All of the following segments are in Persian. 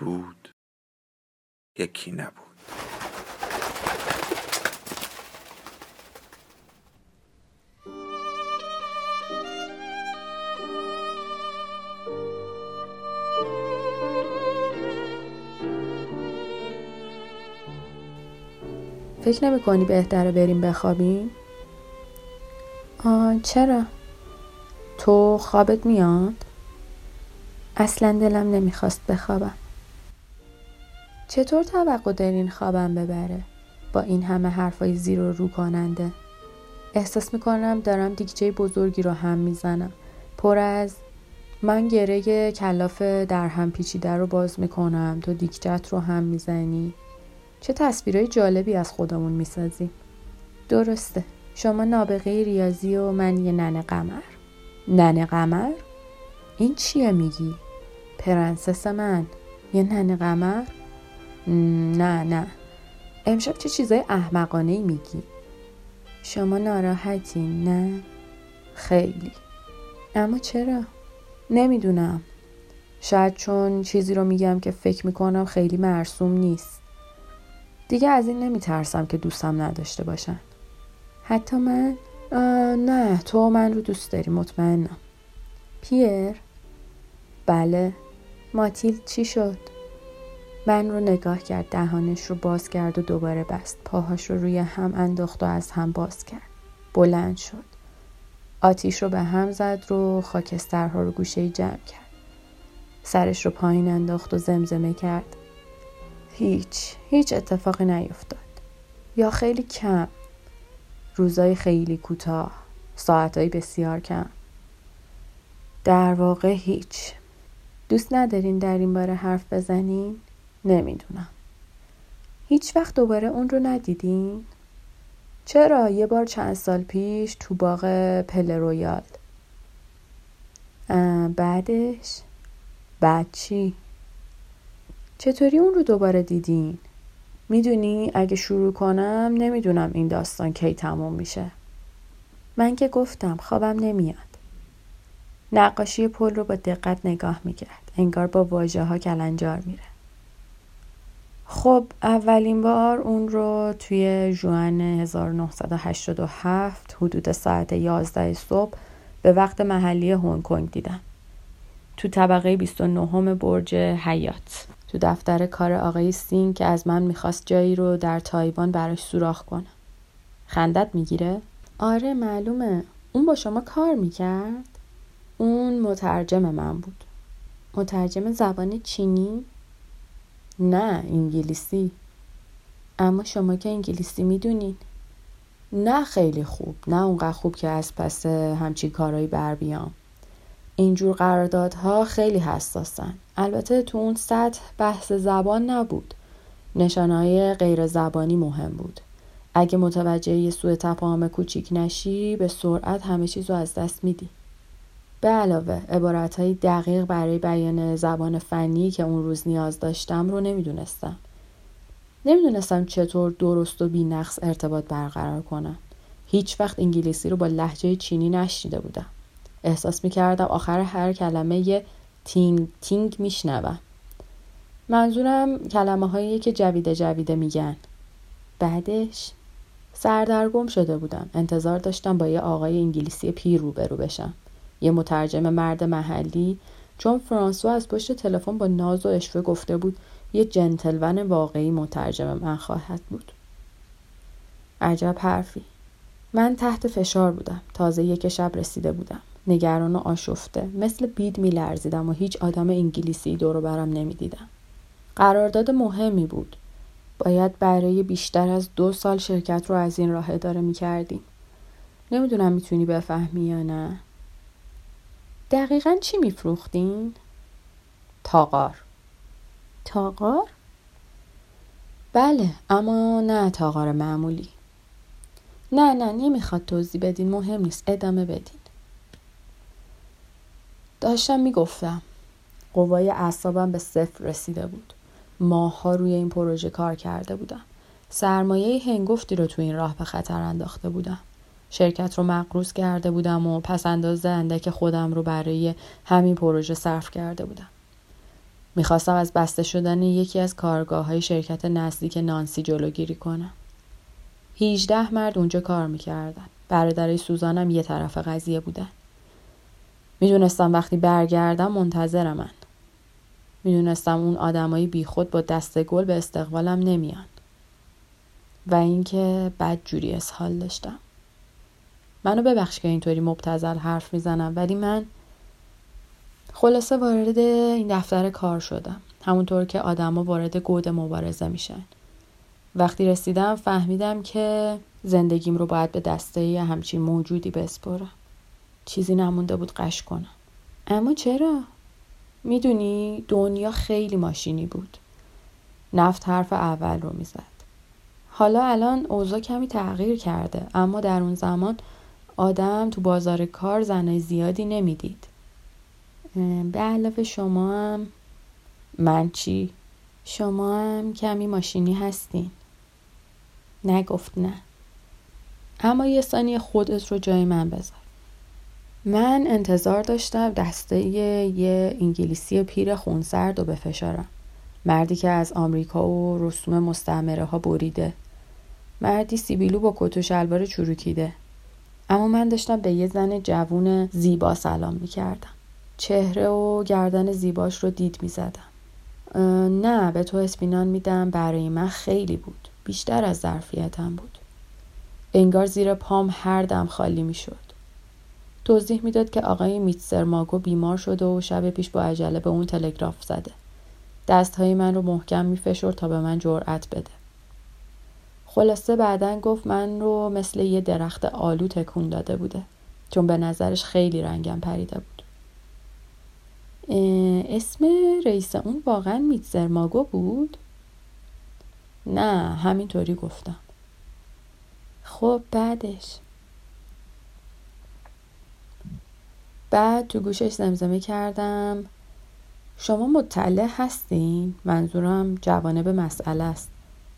بود یکی نبود فکر نمی کنی بهتره بریم بخوابیم؟ آه چرا؟ تو خوابت میاد؟ اصلا دلم نمی‌خواست بخوابم چطور توقع دارین خوابم ببره؟ با این همه حرفای زیر و رو کننده. احساس می‌کنم دارم دیگچه بزرگی رو هم می‌زنم. پر از من گره کلاف در هم پیچیده رو باز می‌کنم. تو دیکچت رو هم می‌زنی. چه تصویرهای جالبی از خودمون می‌سازیم درسته. شما نابغه ریاضی و من یه ننه قمر. ننه قمر؟ این چیه میگی؟ پرنسس من. یه ننه قمر؟ نه نه. امشب چه چیزای احمقانه ای میگی؟ شما ناراحتین نه؟ خیلی. اما چرا؟ نمی‌دونم. شاید چون چیزی رو میگم که فکر می‌کنم خیلی مرسوم نیست. دیگه از این نمیترسم که دوستم نداشته باشن. حتی من؟ نه. تو من رو دوست داری مطمئنم. پیر؟ بله. ماتیل چی شد؟ من رو نگاه کرد دهانش رو باز کرد و دوباره بست. پاهاش رو روی هم انداخت و از هم باز کرد. بلند شد. آتیش رو به هم زد رو خاکسترها رو گوشه جمع کرد. سرش رو پایین انداخت و زمزمه کرد. هیچ هیچ اتفاقی نیفتاد. یا خیلی کم. روزای خیلی کوتاه. ساعتهای بسیار کم. در واقع هیچ. دوست ندارین در این باره حرف بزنین؟ نمی‌دونم. هیچ وقت دوباره اون رو ندیدین؟ چرا یه بار چند سال پیش تو باغ پل رویال؟ بعدش؟ بعد چی؟ چطوری اون رو دوباره دیدین؟ می‌دونی اگه شروع کنم نمی‌دونم این داستان کی تموم میشه. من که گفتم خوابم نمیاد. نقاشی پل رو با دقت نگاه می‌کرد. انگار با واژه ها کلنجار میره خب اولین بار اون رو توی جوان 1987 حدود ساعت 11 صبح به وقت محلی هنگ کنگ دیدم تو طبقه 29 برج حیات تو دفتر کار آقای سین که از من می‌خواست جایی رو در تایوان براش سوراخ کنم خندت می‌گیره؟ آره معلومه اون با شما کار می‌کرد؟ اون مترجم من بود مترجم زبان چینی؟ نه انگلیسی. اما شما که انگلیسی می‌دونین. نه خیلی خوب نه اونقدر خوب که از پس همچین کارهایی بر بیام. اینجور قراردادها خیلی حساسن. البته تو اون سطح بحث زبان نبود. نشانهای غیر زبانی مهم بود. اگه متوجه یه سوء تفاهم کوچیک نشی به سرعت همه چیز رو از دست میدی. به علاوه عبارت های دقیق برای بیان زبان فنی که اون روز نیاز داشتم رو نمی‌دونستم. نمی‌دونستم چطور درست و بی نقص ارتباط برقرار کنم. هیچ وقت انگلیسی رو با لحجه چینی نشنیده بودم. احساس می‌کردم آخر هر کلمه یه تینگ تینگ میشنوم. منظورم کلمه هایی که جویده جویده میگن. بعدش سردرگم شده بودم. انتظار داشتم با یه آقای انگلیسی پیر روبرو بشم. یه مترجم مرد محلی. چون فرانسوا از پشت تلفن با ناز و اشوه گفته بود یه جنتلون واقعی مترجم من خواهد بود. عجب حرفی. من تحت فشار بودم. تازه یک شب رسیده بودم. نگران و آشفته. مثل بید میلرزیدم و هیچ آدم انگلیسی دور برم نمی‌دیدم قرارداد مهمی بود. باید برای بیشتر از دو سال شرکت رو از این راه اداره می کردیم. نمی‌دونم می‌تونی بفهمی یا نه. دقیقا چی میفروختین؟ تاقار. تاقار؟ بله اما نه تاقار معمولی. نه نه نمی‌خواد توضیح بدین مهم نیست ادامه بدین. داشتم می‌گفتم قوای اعصابم به صفر رسیده بود. ماها روی این پروژه کار کرده بودم. سرمایه هنگفتی رو تو این راه به خطر انداخته بودم. شرکت رو مقروض کرده بودم و پس انداز اندک خودم رو برای همین پروژه صرف کرده بودم می‌خواستم از بسته شدن یکی از کارگاه های شرکت نزدیک نانسی جلوگیری کنم 18 مرد اونجا کار می‌کردن. برادرای سوزانم یه طرف قضیه بودن. می‌دونستم وقتی برگردم منتظرمن. می‌دونستم اون آدمایی بیخود با دست گل به استقبالم نمیان. و اینکه بد جوری اسهال داشتم. منو ببخش که اینطوری مبتزل حرف می‌زنم ولی من خلاصه وارد این دفتر کار شدم. همونطور که آدما وارد گود مبارزه میشن. وقتی رسیدم فهمیدم که زندگیم رو باید به دسته همچین موجودی بسپرم. چیزی نمونده بود قش کنم. اما چرا؟ می‌دونی دنیا خیلی ماشینی بود. نفت حرف اول رو می‌زد. حالا الان اوضاع کمی تغییر کرده اما در اون زمان آدم تو بازار کار زنای زیادی نمی‌دید. به علاوه شما هم من چی؟ شما هم کمی ماشینی هستین. نگفت نه اما یه ثانیه خودت رو جای من بذار من انتظار داشتم دسته یه انگلیسی پیر خونسرد رو بفشارم مردی که از آمریکا و رسوم مستعمره ها بریده مردی سیبیلو با کت و شلوار چروکیده اما من داشتم به یه زن جوون زیبا سلام می‌کردم. چهره و گردن زیباش رو دید می‌زدم. نه به تو اسپینان میدم برای من خیلی بود. بیشتر از ظرفیتم بود. انگار زیر پام هر دم خالی می‌شد. توضیح می‌داد که آقای میتسر ماگو بیمار شده و شب پیش با عجله به اون تلگراف زده. دستهای من رو محکم میفشرد تا به من جرأت بده. خلاصه بعدا گفت من رو مثل یه درخت آلو تکون داده بوده چون به نظرش خیلی رنگم پریده بود. اسم رئیس اون واقعا میتزر ماگو بود؟ نه همینطوری گفتم. خب بعدش. بعد تو گوشش زمزمه کردم. شما مطلع هستین؟ منظورم جوانب مسئله است.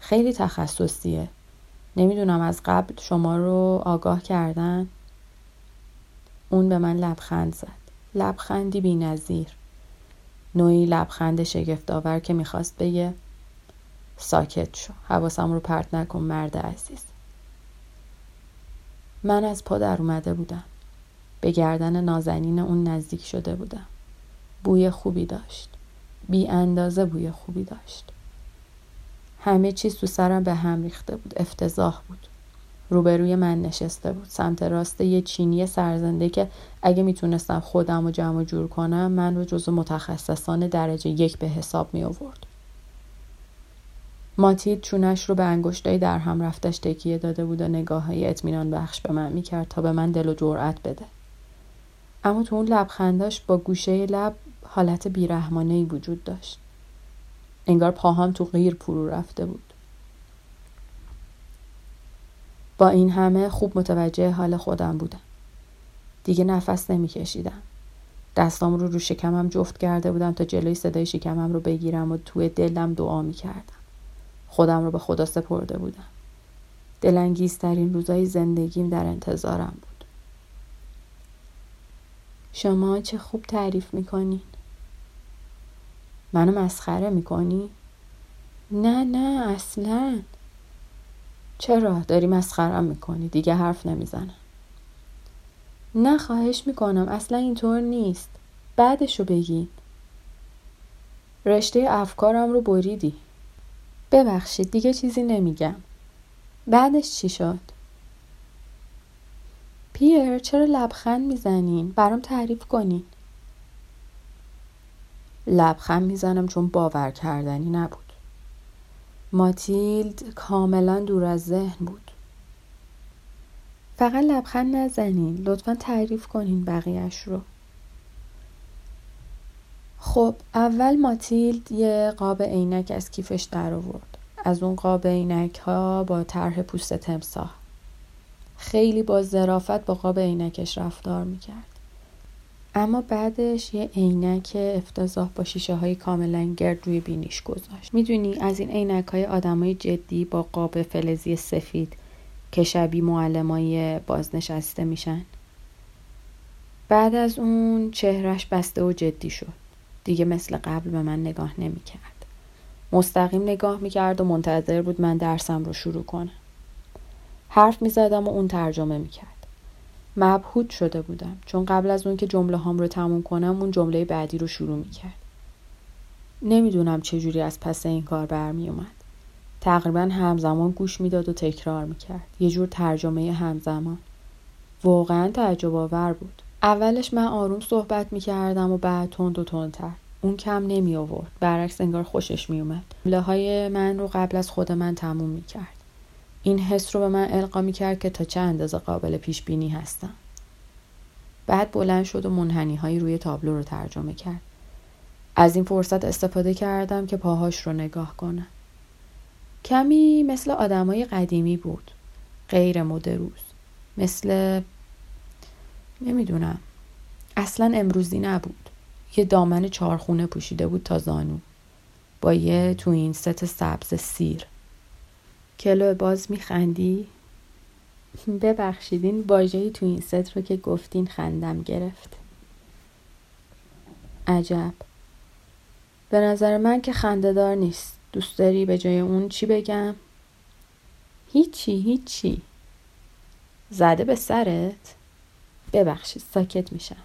خیلی تخصصیه. نمی‌دونم از قبل شما رو آگاه کردن؟ اون به من لبخند زد. لبخندی بی نظیر نوعی لبخند شگفتآور که می‌خواست بگه ساکت شو. حواسم رو پرت نکن مرد عزیز. من از پا در اومده بودم. به گردن نازنین اون نزدیک شده بودم. بوی خوبی داشت. بی اندازه بوی خوبی داشت. همه چیز تو سرم به هم ریخته بود افتضاح بود. روبروی من نشسته بود. سمت راست یه چینی سرزنده که اگه می‌تونستم خودم و جمع جور کنم من رو جزو متخصصان درجه یک به حساب می آورد. ماتید چونش رو به انگشتای در هم رفتش تکیه داده بود و نگاه های اطمینان بخش به من می‌کرد تا به من دل و جرأت بده. اما تو اون لبخنداش با گوشه لب حالت بیرحمانه ای وجود داشت. انگار پاهام تو غیر پرو رفته بود. با این همه خوب متوجه حال خودم بودم. دیگه نفس نمیکشیدم. دستام رو رو شکمم جفت کرده بودم تا جلوی صدای شکمم رو بگیرم و توی دلم دعا می‌کردم. خودم رو به خدا سپرده بودم. دلانگیزترین روزای زندگیم در انتظارم بود. شما چه خوب تعریف می‌کنین. منو مسخره می‌کنی؟ نه نه اصلا. چرا؟ داری مسخرم می‌کنی دیگه حرف نمی‌زنم. نه خواهش می‌کنم اصلا اینطور نیست. بعدشو بگین رشته افکارم رو بریدی. ببخشید دیگه چیزی نمیگم. بعدش چی شد؟ پیر چرا لبخند می‌زنین؟ برام تعریف کنین لبخند می‌زنم چون باور کردنی نبود. ماتیلد کاملا دور از ذهن بود. فقط لبخند نزنین لطفا تعریف کنین بقیهش رو. خب اول ماتیلد یه قاب عینک از کیفش در آورد. از اون قاب عینک ها با طرح پوست تمساح. خیلی با ظرافت با قاب عینکش رفتار می‌کرد. اما بعدش یه عینک افتضاح با شیشه های کاملا گرد روی بینیش گذاشت. می‌دونی از این عینک های آدمای جدی با قاب فلزی سفید که شبیه معلمای بازنشسته میشن. بعد از اون چهرش بسته و جدی شد. دیگه مثل قبل به من نگاه نمی‌کرد. مستقیم نگاه می‌کرد و منتظر بود من درسم رو شروع کنم. حرف می‌زدم و اون ترجمه می‌کرد. مبهود شده بودم چون قبل از اون که جمله هام رو تموم کنم اون جمله بعدی رو شروع می‌کرد نمی‌دونم چجوری از پس این کار برمی اومد. تقریبا همزمان گوش می‌داد و تکرار می‌کرد. یه جور ترجمه همزمان. واقعا تعجب آور بود. اولش من آروم صحبت می‌کردم و بعد تند و تندتر. اون کم نمی آورد. برعکس انگار خوشش می اومد. های من رو قبل از خود من تموم می‌کرد. این حس رو به من القا می کرد که تا چه اندازه قابل پیش بینی هستم. بعد بلند شد و منحنی های روی تابلو رو ترجمه کرد. از این فرصت استفاده کردم که پاهاش رو نگاه کنم. کمی مثل آدمای قدیمی بود. غیر مدروز. مثل نمی‌دونم. اصلا امروزی نبود. یه دامن چارخونه پوشیده بود تا زانو. با یه تو این ست سبز سیر. کلو باز میخندی؟ ببخشیدین واژه‌ای تو این ست رو که گفتین خندم گرفت. عجب. به نظر من که خندهدار نیست. دوست داری به جای اون چی بگم؟ هیچی هیچی. زده به سرت؟ ببخشید ساکت میشم.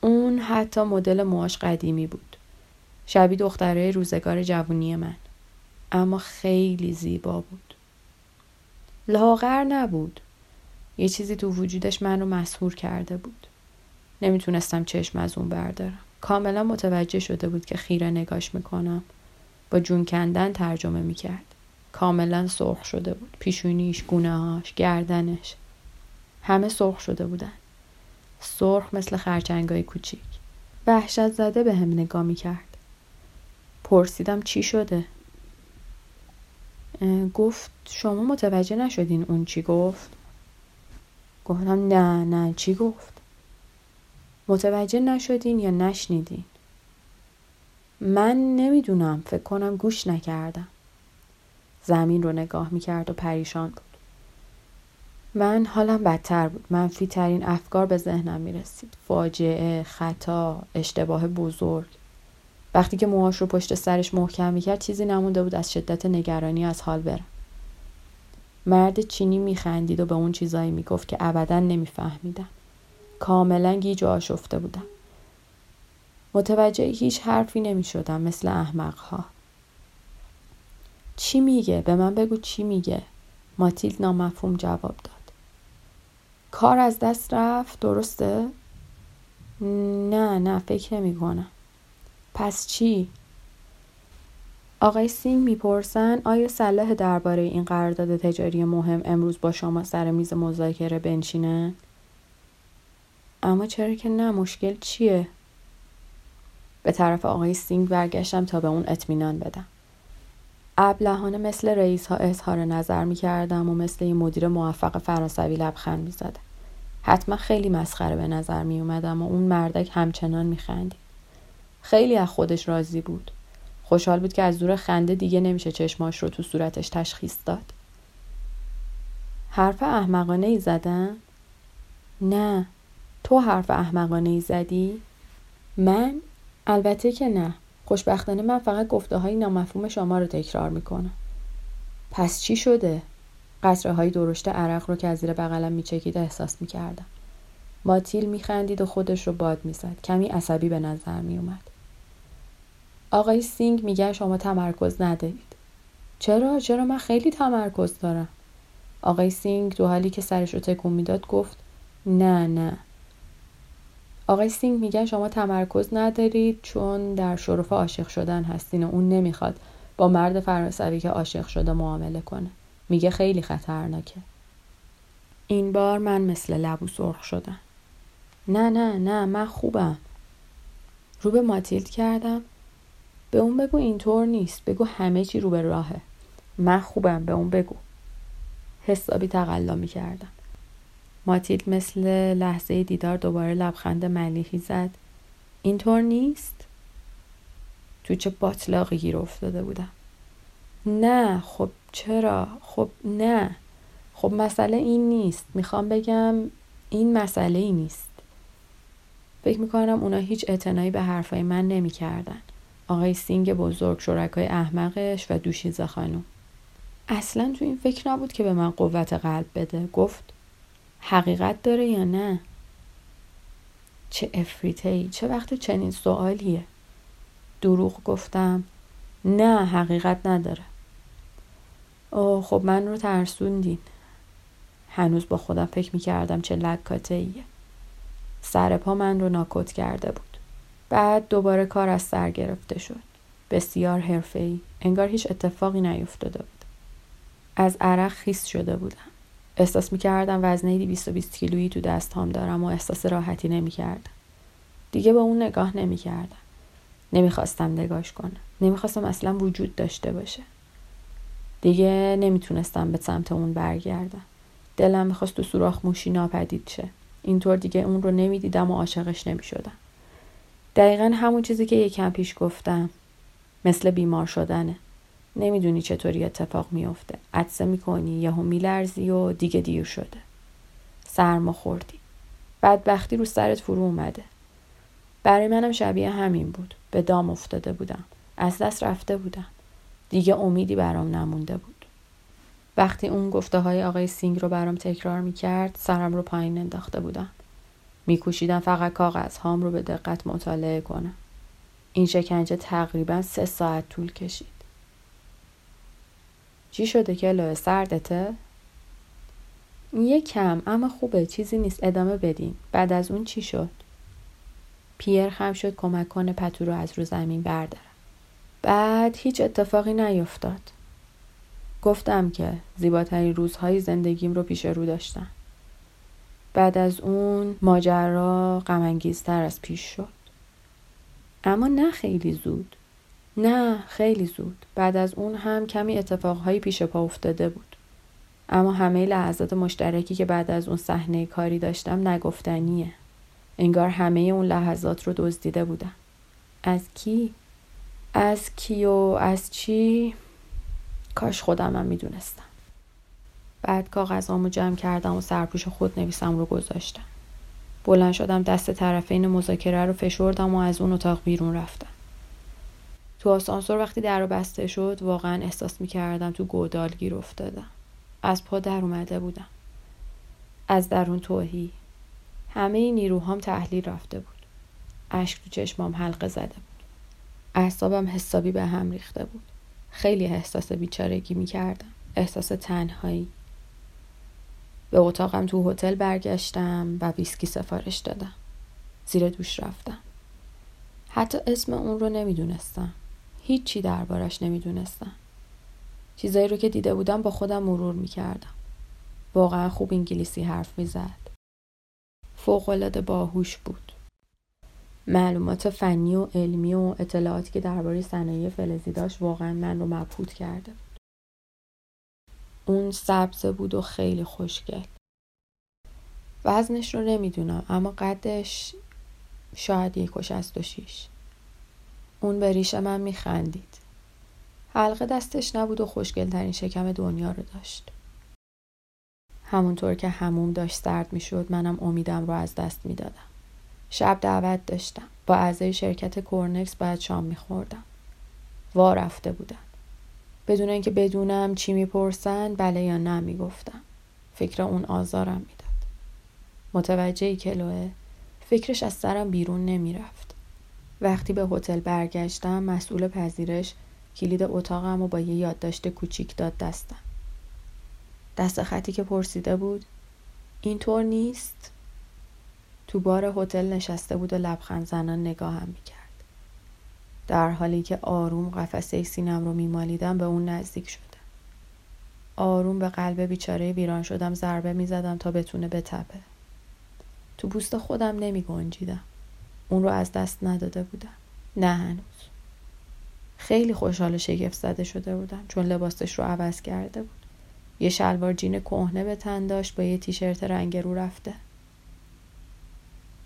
اون حتی مدل موهاش قدیمی بود. شبیه دخترای روزگار جوونی من. اما خیلی زیبا بود. لاغر نبود. یه چیزی تو وجودش من رو مسهور کرده بود. نمی‌تونستم چشم از اون بردارم. کاملا متوجه شده بود که خیره نگاش می‌کنم. با جون کندن ترجمه می‌کرد. کاملا سرخ شده بود. پیشونیش، گونه هاش، گردنش. همه سرخ شده بودن. سرخ مثل خرچنگای کوچیک. وحشت زده به هم نگاه می‌کرد. پرسیدم چی شده؟ گفت شما متوجه نشدین اون چی گفت؟ گفتم نه نه. چی گفت؟ متوجه نشدین یا نشنیدین؟ من نمی‌دونم. فکر کنم گوش نکردم. زمین رو نگاه می‌کرد و پریشان بود. من حالم بدتر بود. منفی ترین افکار به ذهنم می‌رسید. فاجعه خطا اشتباه بزرگ. وقتی که موهاش رو پشت سرش محکم می‌کرد چیزی نمونده بود از شدت نگرانی از حال برم مرد چینی میخندید و به اون چیزایی می‌گفت که ابدا نمیفهمیدم کاملا گیج و آشفته بودم متوجه هیچ حرفی نمی‌شدم مثل احمقها. چی میگه؟ به من بگو چی میگه؟ ماتیلد نامفهوم جواب داد. کار از دست رفت؟ درسته؟ نه نه فکر نمی کنم پس چی؟ آقای سینگ می‌پرسن آیا صلاحه درباره این قرارداد تجاری مهم امروز با شما سر میز مذاکره بنشینه؟ اما چرا که نه مشکل چیه؟ به طرف آقای سینگ برگشتم تا به اون اطمینان بدم. ابلهانه مثل رئیس ها اظهار نظر می کردم و مثل یه مدیر موفق فرانسوی لبخند می زدم. حتما خیلی مسخره به نظر می اومدم و اون مردک همچنان می خندید. خیلی از خودش راضی بود. خوشحال بود که از دور خنده دیگه نمیشه چشماش رو تو صورتش تشخیص داد. حرف احمقانه ای زدن؟ نه. تو حرف احمقانه ای زدی؟ من؟ البته که نه. خوشبختانه من فقط گفته های نامفهوم شما رو تکرار می‌کنم. پس چی شده؟ قطره های درشت عرق رو که از زیر بغلم میچکید احساس می‌کردم. ماتیل میخندید و خودش رو باد می‌زد. کمی عصبی به نظر میومد. آقای سینگ میگن شما تمرکز ندارید. چرا؟ چرا من خیلی تمرکز دارم. آقای سینگ در حالی که سرش رو تکون می‌داد گفت نه نه. آقای سینگ میگن شما تمرکز ندارید چون در شرف عاشق شدن هستین و اون نمی‌خواد با مرد فرانسوی که عاشق شده معامله کنه. میگه خیلی خطرناکه. این بار من مثل لبو سرخ شدم. نه نه نه من خوبم. رو به ماتیلد کردم. به اون بگو اینطور نیست. بگو همه چی رو به راهه. من خوبم به اون بگو. حسابی تقلا می کردم ماتیلد مثل لحظه دیدار دوباره لبخند ملیحی زد. اینطور نیست؟ تو چه باطلاقی گیر افتاده بودم. نه خب چرا؟ خب نه. خب مسئله این نیست. می‌خوام بگم این مسئله ای نیست. فکر می‌کنم اونا هیچ اعتنایی به حرفای من نمی‌کردن. آقای سینگ بزرگ شرکای احمقش و دوشیزه خانم. اصلا تو این فکر نبود که به من قوت قلب بده. گفت حقیقت داره یا نه؟ چه افریته ای چه وقت چنین سوالیه؟ دروغ گفتم نه حقیقت نداره. اوه خب من رو ترسوندین. هنوز با خودم فکر می‌کردم چه لکاته ایه سر پا من رو ناکوت کرده بود. بعد دوباره کار از سر گرفته شد. بسیار حرفه‌ای. انگار هیچ اتفاقی نیفتاده بود. از عرق خیس شده بودم. احساس می‌کردم وزنه 220 کیلویی تو دستهام دارم و احساس راحتی نمی‌کردم. دیگه به اون نگاه نمی‌کردم. نمی‌خواستم نگاش کنم. نمی‌خواستم اصلا وجود داشته باشه. دیگه نمی‌تونستم به سمت اون برگردم. دلم می‌خواست تو سوراخ موشی ناپدید شه. اینطور دیگه اون رو نمی‌دیدم و عاشقش نمی‌شدم. دقیقا همون چیزی که یکم پیش گفتم. مثل بیمار شدنه نمی‌دونی چطوری اتفاق میافته. عدسه می‌کنی یهو میلرزی و دیگه دیر شده. سرما خوردی. بدبختی رو سرت فرو اومده. برای منم شبیه همین بود. به دام افتاده بودم. از دست رفته بودم. دیگه امیدی برام نمونده بود. وقتی اون گفته های آقای سینگ رو برام تکرار می کرد سرم رو پایین انداخته بودم. میکوشیدم فقط کاغذ هام رو به دقت مطالعه کنم. این شکنجه تقریبا سه ساعت طول کشید. چی شده که لوه سردته؟ یه کم اما خوبه چیزی نیست ادامه بدین. بعد از اون چی شد؟ پیر خم شد کمک کنه پتو رو از رو زمین بردارم. بعد هیچ اتفاقی نیفتاد. گفتم که زیباترین روزهای زندگیم رو پیش رو داشتم. بعد از اون ماجرا غمانگیزتر از پیش شد. اما نه خیلی زود. نه خیلی زود. بعد از اون هم کمی اتفاقهایی پیش پا افتاده بود. اما همه لحظات مشترکی که بعد از اون صحنه کاری داشتم نگفتنیه. انگار همه اون لحظات رو دزدیده بودم. از کی؟ از کی و از چی؟ کاش خودم هم می‌دونستم. بعد کاغذامو جمع کردم و سرپوش خود نویسم رو گذاشتم. بلند شدم دست طرفین مذاکره رو فشردم و از اون اتاق بیرون رفتم. تو آسانسور وقتی در بسته شد واقعا احساس می‌کردم تو گودال گیر افتادم. از پا در اومده بودم. از درون توهی. همه نیروهام تحلیل رفته بود. اشک تو چشمام حلقه زده بود. اعصابم حسابی به هم ریخته بود. خیلی احساس بیچارگی می‌کردم. احساس تنهایی. به اتاقم تو هتل برگشتم و ویسکی سفارش دادم. زیر دوش رفتم. حتی اسم اون رو نمی‌دونستم. هیچی دربارش نمی‌دونستم. چیزایی رو که دیده بودم با خودم مرور می‌کردم. واقعا خوب انگلیسی حرف می‌زد. فوقالعاده باهوش بود. معلومات فنی و علمی و اطلاعاتی که درباره صنایع فلزی داشت واقعا من رو مبهوت کرده اون سبز بود و خیلی خوشگل وزنش رو نمی‌دونم اما قدش شاید یک و شست و شیش اون به ریش من میخندید. حلقه دستش نبود و خوشگل ترین شکم دنیا رو داشت. همونطور که هموم داشت سرد می‌شد منم امیدم رو از دست می‌دادم. شب دعوت داشتم. با اعضای شرکت کورنکس باید شام میخوردم. وا رفته بودم. بدون اینکه بدونم چی می‌پرسن بله یا نه می‌گفتم. فکر اون آزارم می‌داد. متوجه کلوه فکرش از سرم بیرون نمی‌رفت. وقتی به هتل برگشتم مسئول پذیرش کلید اتاقم و با یه یادداشت کوچیک داد دستم. دست خطی که پرسیده بود اینطور نیست؟ تو بار هتل نشسته بود و لبخند زنان نگاهم می‌کرد. در حالی که آروم قفسه سینم رو میمالیدم به اون نزدیک شدم. آروم به قلب بیچاره ویران شدم ضربه می‌زدم تا بتونه بتپه. تو پوست خودم نمی گنجیدم اون رو از دست نداده بودم. نه هنوز. خیلی خوشحال و شگفت زده شده بودم چون لباسش رو عوض کرده بود. یه شلوار جین کهنه به تن داشت با یه تیشرت رنگ رو رفته.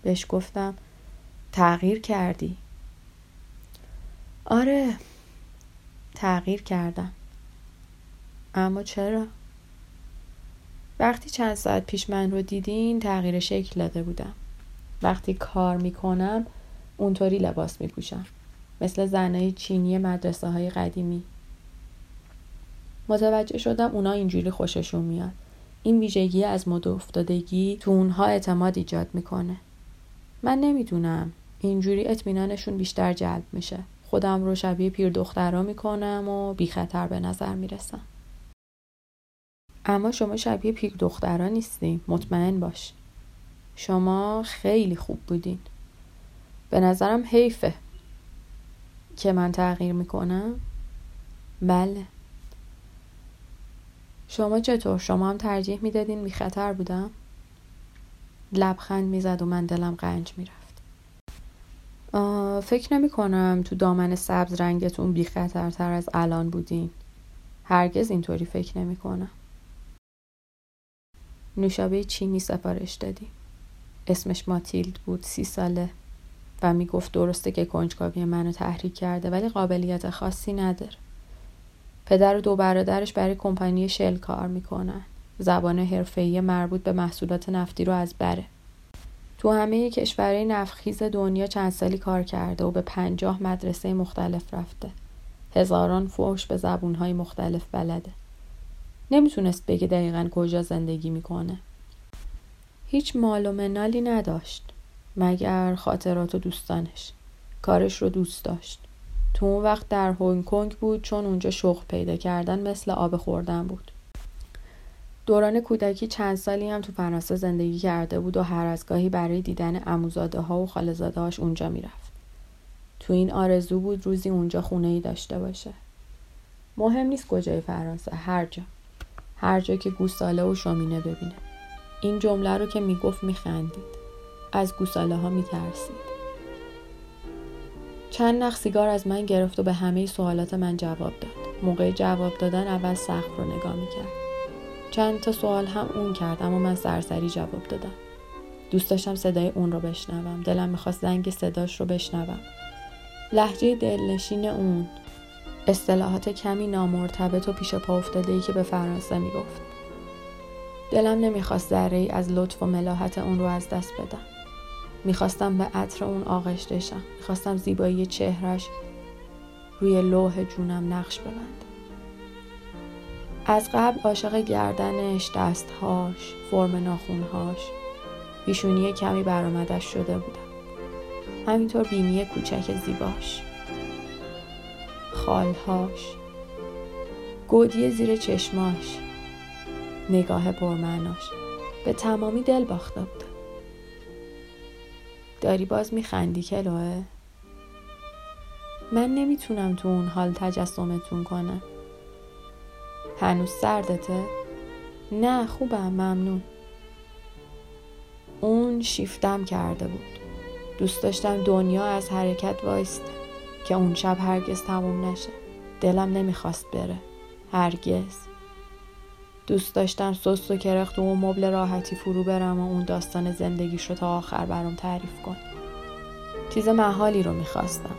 بهش گفتم تغییر کردی. آره. تغییر کردم. اما چرا؟ وقتی چند ساعت پیش من رو دیدین تغییر شکل داده بودم. وقتی کار می‌کنم اونطوری لباس میپوشم. مثل زنای چینی مدرسه های قدیمی. متوجه شدم اونا اینجوری خوششون میاد. این ویژگی از مد افتادگی تو اونها اعتماد ایجاد می‌کنه. من نمی‌دونم. اینجوری اطمینانشون بیشتر جلب میشه. خودم رو شبیه پیر دخترا می‌کنم و بی خطر به نظر می‌رسم. اما شما شبیه پیر دخترا نیستین مطمئن باش. شما خیلی خوب بودین. به نظرم حیفه. که من تغییر می‌کنم؟ بله. شما چطور؟ شما هم ترجیح می‌دادین بی خطر بودم؟ لبخند می‌زد و من دلم قنج می‌رفت. فکر نمی کنم تو دامن سبز رنگتون بی خطرتر از الان بودین. هرگز اینطوری فکر نمی کنم نوشابه چینی سفارش دادی؟ اسمش ماتیلد بود سی ساله. و می‌گفت درسته که کنجکاوی منو تحریک کرده ولی قابلیت خاصی نداره. پدر و دو برادرش برای کمپانی شل کار می‌کنن. زبان حرفه‌ای مربوط به محصولات نفتی رو از بره. تو همه کشورهای نفخیز دنیا چند سالی کار کرده و به پنجاه مدرسه مختلف رفته. هزاران فوش به زبونهای مختلف بلده. نمی‌تونست بگه دقیقا کجا زندگی می‌کنه. هیچ مال و منالی نداشت مگر خاطرات و دوستانش. کارش رو دوست داشت. تو اون وقت در هنگ کنگ بود چون اونجا شغل پیدا کردن مثل آب خوردن بود. دوران کودکی چند سالی هم تو فرانسه زندگی کرده بود و هر از گاهی برای دیدن عموزاده ها و خالزاده هاش اونجا می‌رفت. تو این آرزو بود روزی اونجا خونه ای داشته باشه. مهم نیست کجای فرانسه هر جا. هر جا که گوساله و شامینه ببینه. این جمله رو که می‌گفت میخندید. از گوساله ها میترسید. چند نخ سیگار از من گرفت و به همه سوالات من جواب داد. موقع جواب دادن اول سقف رو نگاه می‌کرد. چند تا سوال هم اون کرد اما من سرسری جواب دادم. دوست داشتم صدای اون رو بشنوم. دلم می‌خواست زنگ صداش رو بشنوم. لحجه دلنشین اون. اصطلاحات کمی نامرتبط و پیش پا افتاده ای که به فرانسه می‌گفت. دلم نمی‌خواست ذره ای از لطف و ملاحت اون رو از دست بدم. می‌خواستم به عطر اون آغشته شم. می‌خواستم زیبایی چهرش روی لوح جونم نقش ببند از قبل عاشق گردنش دستهاش فرم ناخونهاش. پیشونی کمی برآمدش شده بودم. همینطور بینی کوچک زیباش. خالهاش. گودی زیر چشماش. نگاه پرمعناش. به تمامی دل باخته بودم داری باز میخندی کلوه؟ من نمی‌تونم تو اون حال تجسمتون کنم. هنوز سردته؟ نه خوبم ممنون. اون شیفتم کرده بود. دوست داشتم دنیا از حرکت وایسته که اون شب هرگز تموم نشه. دلم نمی‌خواست بره. هرگز. دوست داشتم سست و کرخت و مبل راحتی فرو برم و اون داستان زندگیش رو تا آخر برام تعریف کن چیز محالی رو می‌خواستم.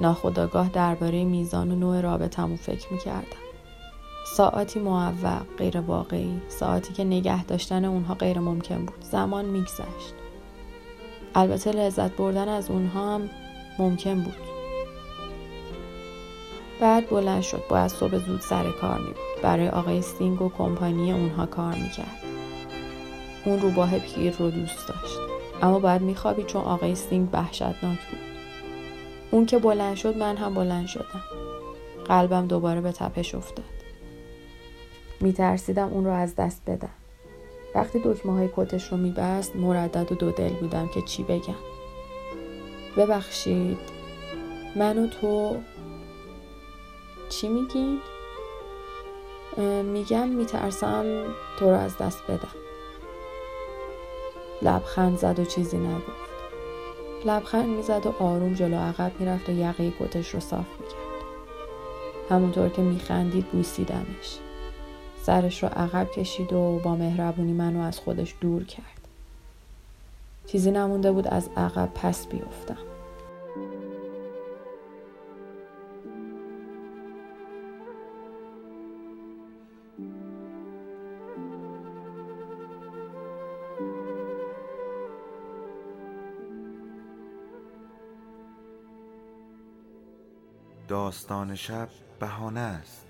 ناخداگاه درباره میزان و نوع رابطمون فکر می‌کردم. ساعتی معوق غیر واقعی. ساعتی که نگه داشتن اونها غیر ممکن بود. زمان میگذشت. البته لذت بردن از اونها هم ممکن بود. بعد بلند شد. باید صبح زود سر کار می بود. برای آقای سینگ و کمپانی اونها کار می‌کرد اون روباه پیر رو دوست داشت. اما باید میخوابید چون آقای سینگ وحشتناک بود. اون که بلند شد من هم بلند شدم. قلبم دوباره به تپش افتاد. میترسیدم اون رو از دست بدم. وقتی دکمه های کتش رو میبست مردد و دو دل بودم که چی بگم. ببخشید. من و تو چی میگین؟ میگم میترسم تو رو از دست بدم. لبخند زد و چیزی نگفت. لبخند می‌زد و آروم جلو عقب می‌رفت و یقه کتش رو صاف می‌کرد. همونطور که میخندید بوسیدمش. سرش رو عقب کشید و با مهربونی منو از خودش دور کرد. چیزی نمونده بود از عقب پس بیفتم. داستان شب بهانه است.